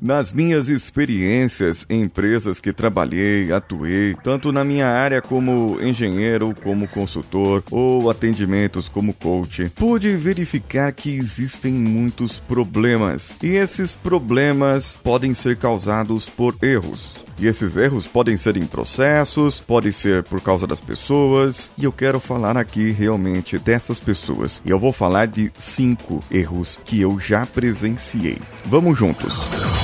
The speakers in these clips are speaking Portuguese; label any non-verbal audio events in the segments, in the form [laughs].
Nas minhas experiências em empresas que trabalhei, atuei, tanto na minha área como engenheiro, como consultor ou atendimentos como coach, pude verificar que existem muitos problemas. E esses problemas podem ser causados por erros. E esses erros podem ser em processos, podem ser por causa das pessoas, e eu quero falar aqui realmente dessas pessoas. E eu vou falar de cinco erros que eu já presenciei. Vamos juntos.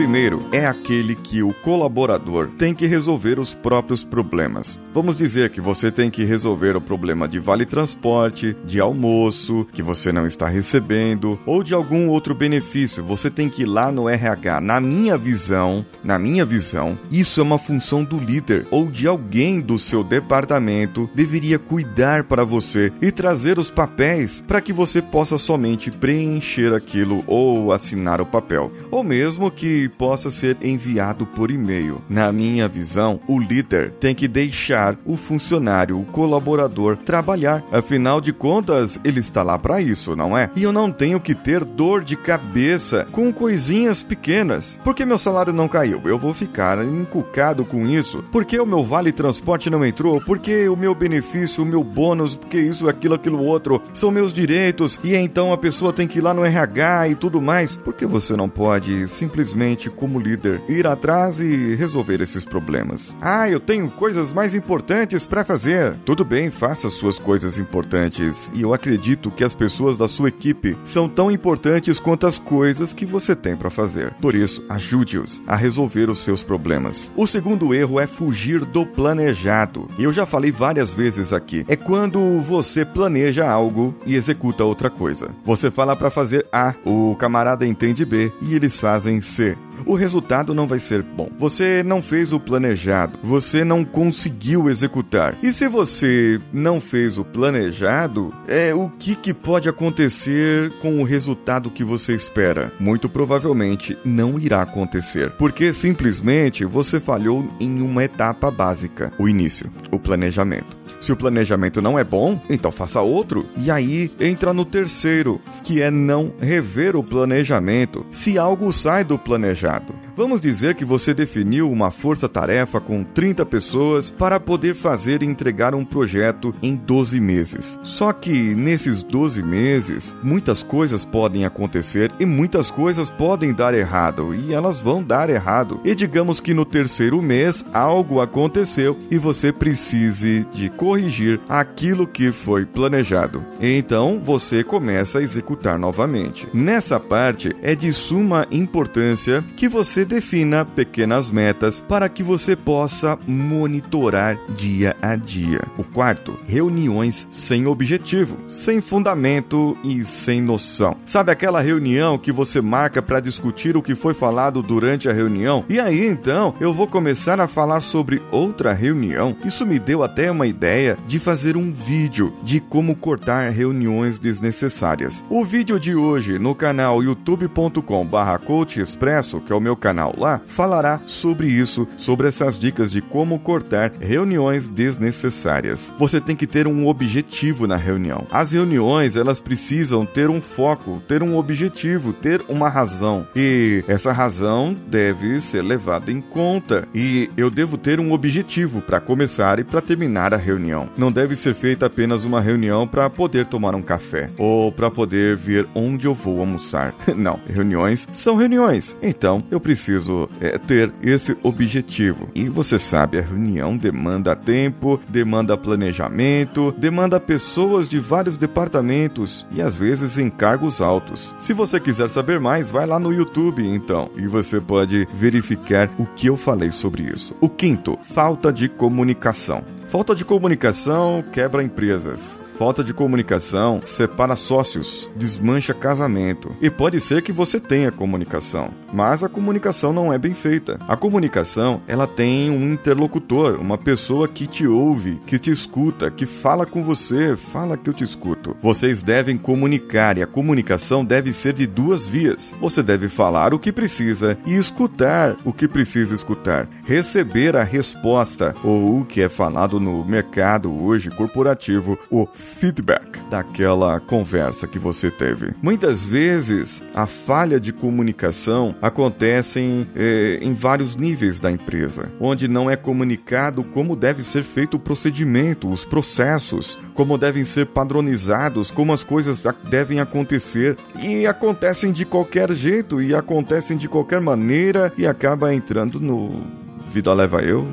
Primeiro é aquele que o colaborador tem que resolver os próprios problemas. Vamos dizer que você tem que resolver o problema de vale transporte, de almoço que você não está recebendo ou de algum outro benefício. Você tem que ir lá no RH. Na minha visão, na minha visão, isso é uma função do líder ou de alguém do seu departamento deveria cuidar para você e trazer os papéis para que você possa somente preencher aquilo ou assinar o papel, ou mesmo que possa ser enviado por e-mail. Na minha visão, o líder tem que deixar o funcionário, o colaborador, trabalhar. Afinal de contas, ele está lá para isso, não é? E eu não tenho que ter dor de cabeça com coisinhas pequenas. Porque meu salário não caiu? Eu vou ficar encucado com isso. Porque o meu vale transporte não entrou? Porque o meu benefício, o meu bônus, porque isso, aquilo, aquilo outro, são meus direitos. E então a pessoa tem que ir lá no RH e tudo mais. Por que você não pode simplesmente como líder, ir atrás e resolver esses problemas. Ah, eu tenho coisas mais importantes para fazer. Tudo bem, faça suas coisas importantes. E eu acredito que as pessoas da sua equipe são tão importantes quanto as coisas que você tem para fazer. Por isso, ajude-os a resolver os seus problemas. O segundo erro é fugir do planejado. Eu já falei várias vezes aqui. É quando você planeja algo e executa outra coisa. Você fala para fazer A, o camarada entende B e eles fazem C o resultado não vai ser bom. Você não fez o planejado, você não conseguiu executar. E se você não fez o planejado, é o que, que pode acontecer com o resultado que você espera? Muito provavelmente não irá acontecer, porque simplesmente você falhou em uma etapa básica, o início, o planejamento. Se o planejamento não é bom, então faça outro. E aí entra no terceiro, que é não rever o planejamento se algo sai do planejado. Vamos dizer que você definiu uma força-tarefa com 30 pessoas para poder fazer e entregar um projeto em 12 meses. Só que nesses 12 meses, muitas coisas podem acontecer e muitas coisas podem dar errado, e elas vão dar errado. E digamos que no terceiro mês algo aconteceu e você precise de corrigir aquilo que foi planejado. Então você começa a executar novamente. Nessa parte é de suma importância que você defina pequenas metas para que você possa monitorar dia a dia. O quarto, reuniões sem objetivo, sem fundamento e sem noção. Sabe aquela reunião que você marca para discutir o que foi falado durante a reunião? E aí então eu vou começar a falar sobre outra reunião. Isso me deu até uma ideia de fazer um vídeo de como cortar reuniões desnecessárias. O vídeo de hoje no canal youtube.com/coachexpresso, que é o meu canal canal lá falará sobre isso, sobre essas dicas de como cortar reuniões desnecessárias. Você tem que ter um objetivo na reunião. As reuniões, elas precisam ter um foco, ter um objetivo, ter uma razão. E essa razão deve ser levada em conta. E eu devo ter um objetivo para começar e para terminar a reunião. Não deve ser feita apenas uma reunião para poder tomar um café ou para poder ver onde eu vou almoçar. [laughs] Não, reuniões são reuniões. Então, eu preciso preciso é, ter esse objetivo. E você sabe, a reunião demanda tempo, demanda planejamento, demanda pessoas de vários departamentos e às vezes encargos altos. Se você quiser saber mais, vai lá no YouTube então e você pode verificar o que eu falei sobre isso. O quinto, falta de comunicação. Falta de comunicação quebra empresas. Falta de comunicação separa sócios, desmancha casamento. E pode ser que você tenha comunicação, mas a comunicação não é bem feita. A comunicação, ela tem um interlocutor, uma pessoa que te ouve, que te escuta, que fala com você, fala que eu te escuto. Vocês devem comunicar e a comunicação deve ser de duas vias. Você deve falar o que precisa e escutar o que precisa escutar. Receber a resposta ou o que é falado no mercado hoje corporativo, o feedback daquela conversa que você teve. Muitas vezes a falha de comunicação acontece em, eh, em vários níveis da empresa, onde não é comunicado como deve ser feito o procedimento, os processos, como devem ser padronizados, como as coisas devem acontecer e acontecem de qualquer jeito e acontecem de qualquer maneira e acaba entrando no vida leva eu,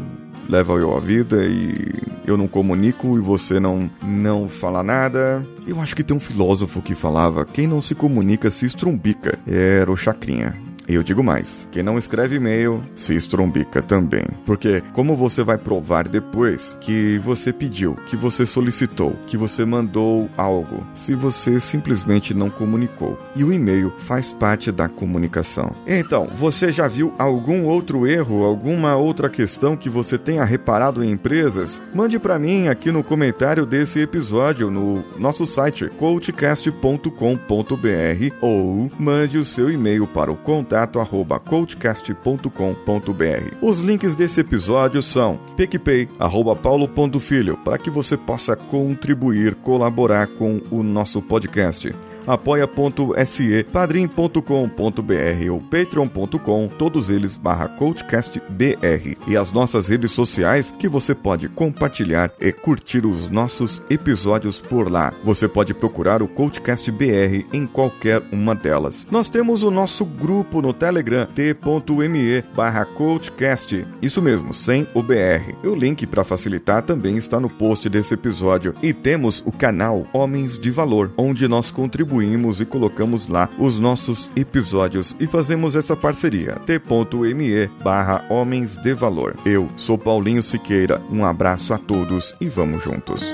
leva eu a vida e eu não comunico e você não não fala nada. Eu acho que tem um filósofo que falava: quem não se comunica se estrumbica. Era o Chacrinha. Eu digo mais: quem não escreve e-mail se estrombica também. Porque como você vai provar depois que você pediu, que você solicitou, que você mandou algo, se você simplesmente não comunicou? E o e-mail faz parte da comunicação. Então, você já viu algum outro erro, alguma outra questão que você tenha reparado em empresas? Mande para mim aqui no comentário desse episódio no nosso site coachcast.com.br ou mande o seu e-mail para o contato contato@coachcast.com.br. Os links desse episódio são picpay@paulo.filho para que você possa contribuir, colaborar com o nosso podcast apoia.se, padrim.com.br ou patreon.com, todos eles barra coachcastbr e as nossas redes sociais que você pode compartilhar e curtir os nossos episódios por lá. Você pode procurar o Coachcast BR em qualquer uma delas. Nós temos o nosso grupo no Telegram, t.me barra coachcast, isso mesmo, sem o BR. O link para facilitar também está no post desse episódio. E temos o canal Homens de Valor, onde nós contribuímos distribuímos e colocamos lá os nossos episódios e fazemos essa parceria. t.me barra Homens de Valor. Eu sou Paulinho Siqueira, um abraço a todos e vamos juntos.